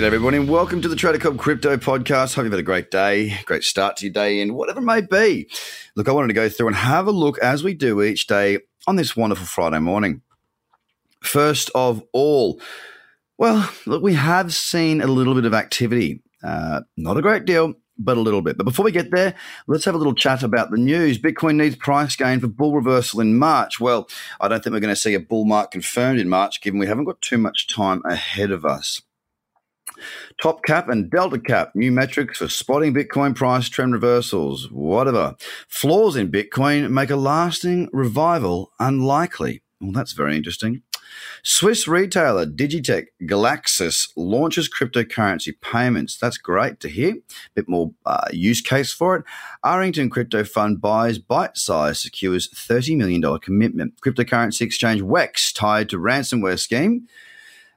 Good everybody, and welcome to the Trader Cobb Crypto Podcast. Hope you've had a great day, great start to your day, and whatever it may be. Look, I wanted to go through and have a look as we do each day on this wonderful Friday morning. First of all, well, look, we have seen a little bit of activity. Uh, not a great deal, but a little bit. But before we get there, let's have a little chat about the news. Bitcoin needs price gain for bull reversal in March. Well, I don't think we're going to see a bull mark confirmed in March, given we haven't got too much time ahead of us. Top cap and delta cap, new metrics for spotting Bitcoin price trend reversals, whatever. Flaws in Bitcoin make a lasting revival unlikely. Well, that's very interesting. Swiss retailer Digitec Galaxus launches cryptocurrency payments. That's great to hear. Bit more uh, use case for it. Arrington Crypto Fund buys Bitesize secures $30 million commitment. Cryptocurrency exchange WEX tied to ransomware scheme.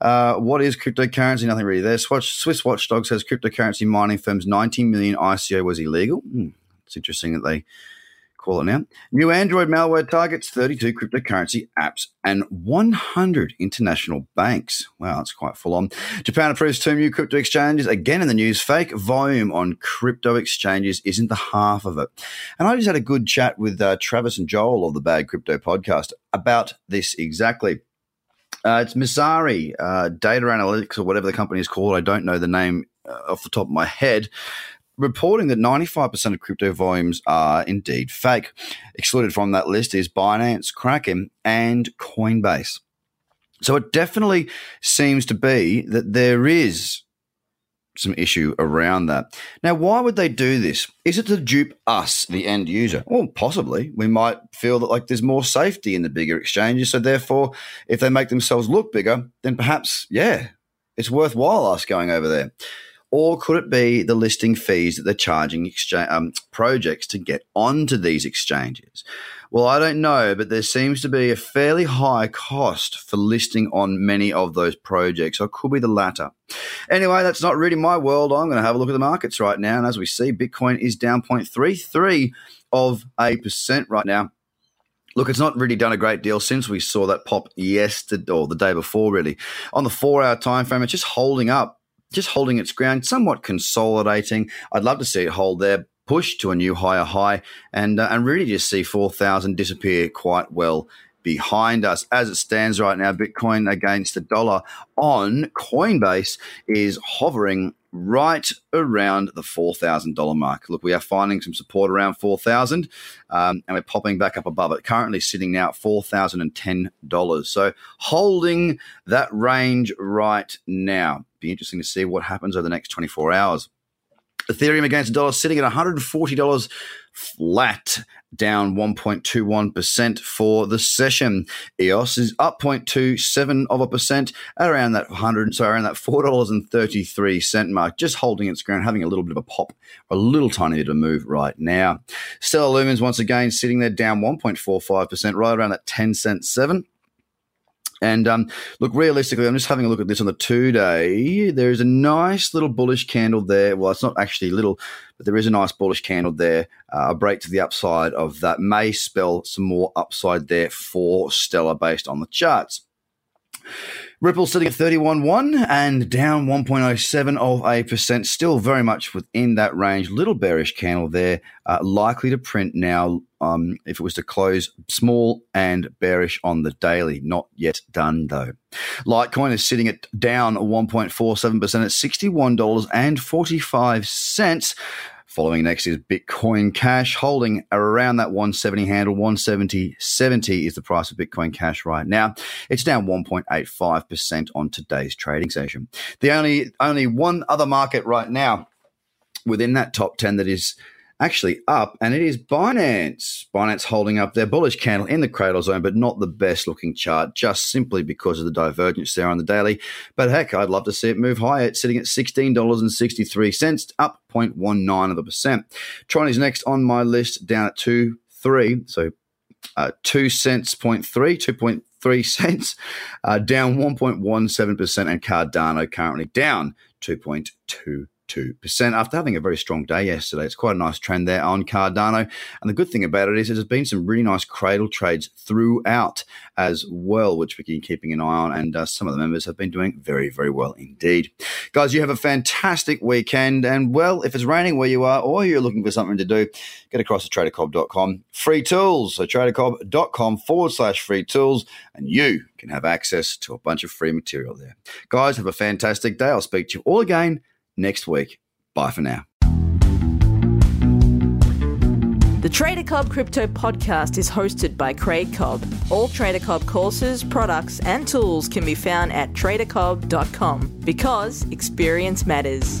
Uh, what is cryptocurrency? Nothing really there. Swiss Watchdog says cryptocurrency mining firms 19 million ICO was illegal. Hmm, it's interesting that they call it now. New Android malware targets 32 cryptocurrency apps and 100 international banks. Wow, that's quite full on. Japan approves two new crypto exchanges. Again in the news, fake volume on crypto exchanges isn't the half of it. And I just had a good chat with uh, Travis and Joel of the Bad Crypto podcast about this exactly. Uh, it's Messari uh, Data Analytics or whatever the company is called. I don't know the name uh, off the top of my head. Reporting that 95% of crypto volumes are indeed fake. Excluded from that list is Binance, Kraken, and Coinbase. So it definitely seems to be that there is some issue around that. Now, why would they do this? Is it to dupe us, the end user? Well, possibly. We might feel that like there's more safety in the bigger exchanges. So therefore, if they make themselves look bigger, then perhaps, yeah, it's worthwhile us going over there. Or could it be the listing fees that they're charging exchange, um, projects to get onto these exchanges? Well, I don't know, but there seems to be a fairly high cost for listing on many of those projects. It could be the latter. Anyway, that's not really my world. I'm going to have a look at the markets right now. And as we see, Bitcoin is down 0.33 of a percent right now. Look, it's not really done a great deal since we saw that pop yesterday or the day before, really. On the four hour time frame, it's just holding up, just holding its ground, somewhat consolidating. I'd love to see it hold there push to a new higher high and uh, and really just see 4000 disappear quite well behind us as it stands right now bitcoin against the dollar on coinbase is hovering right around the $4,000 mark. Look, we are finding some support around 4,000 um, and we're popping back up above it. Currently sitting now at $4,010. So holding that range right now. Be interesting to see what happens over the next 24 hours. Ethereum against the dollar sitting at $140 flat, down 1.21% for the session. EOS is up 0.27 of a percent at around that 100, sorry, around that $4.33 mark, just holding its ground, having a little bit of a pop, a little tiny bit of move right now. Stellar Lumens once again sitting there down 1.45%, right around that 10 cent 7. And um, look, realistically, I'm just having a look at this on the two day. There is a nice little bullish candle there. Well, it's not actually little, but there is a nice bullish candle there. Uh, a break to the upside of that may spell some more upside there for Stellar based on the charts. Ripple sitting at 31.1 and down 1.07 of a percent, still very much within that range. Little bearish candle there, uh, likely to print now um, if it was to close small and bearish on the daily. Not yet done though. Litecoin is sitting at down 1.47% at $61.45. Following next is Bitcoin Cash, holding around that 170 handle. 170.70 is the price of Bitcoin Cash right now. It's down 1.85% on today's trading session. The only only one other market right now within that top 10 that is actually up, and it is Binance. Binance holding up their bullish candle in the cradle zone, but not the best looking chart, just simply because of the divergence there on the daily. But heck, I'd love to see it move higher. It's sitting at $16.63, up 0.19 of the percent. Tron is next on my list, down at 2 3. So uh, 2 cents, 0.3, 2.3 cents, uh, down 1.17%, and Cardano currently down 2.2 2% after having a very strong day yesterday. It's quite a nice trend there on Cardano. And the good thing about it is there's been some really nice cradle trades throughout as well, which we are keeping an eye on. And uh, some of the members have been doing very, very well indeed. Guys, you have a fantastic weekend. And well, if it's raining where you are or you're looking for something to do, get across to tradercobb.com. Free tools. So tradercobb.com forward slash free tools. And you can have access to a bunch of free material there. Guys, have a fantastic day. I'll speak to you all again next week. Bye for now. The Trader Cobb Crypto Podcast is hosted by Craig Cobb. All Trader Cobb courses, products, and tools can be found at tradercobb.com because experience matters.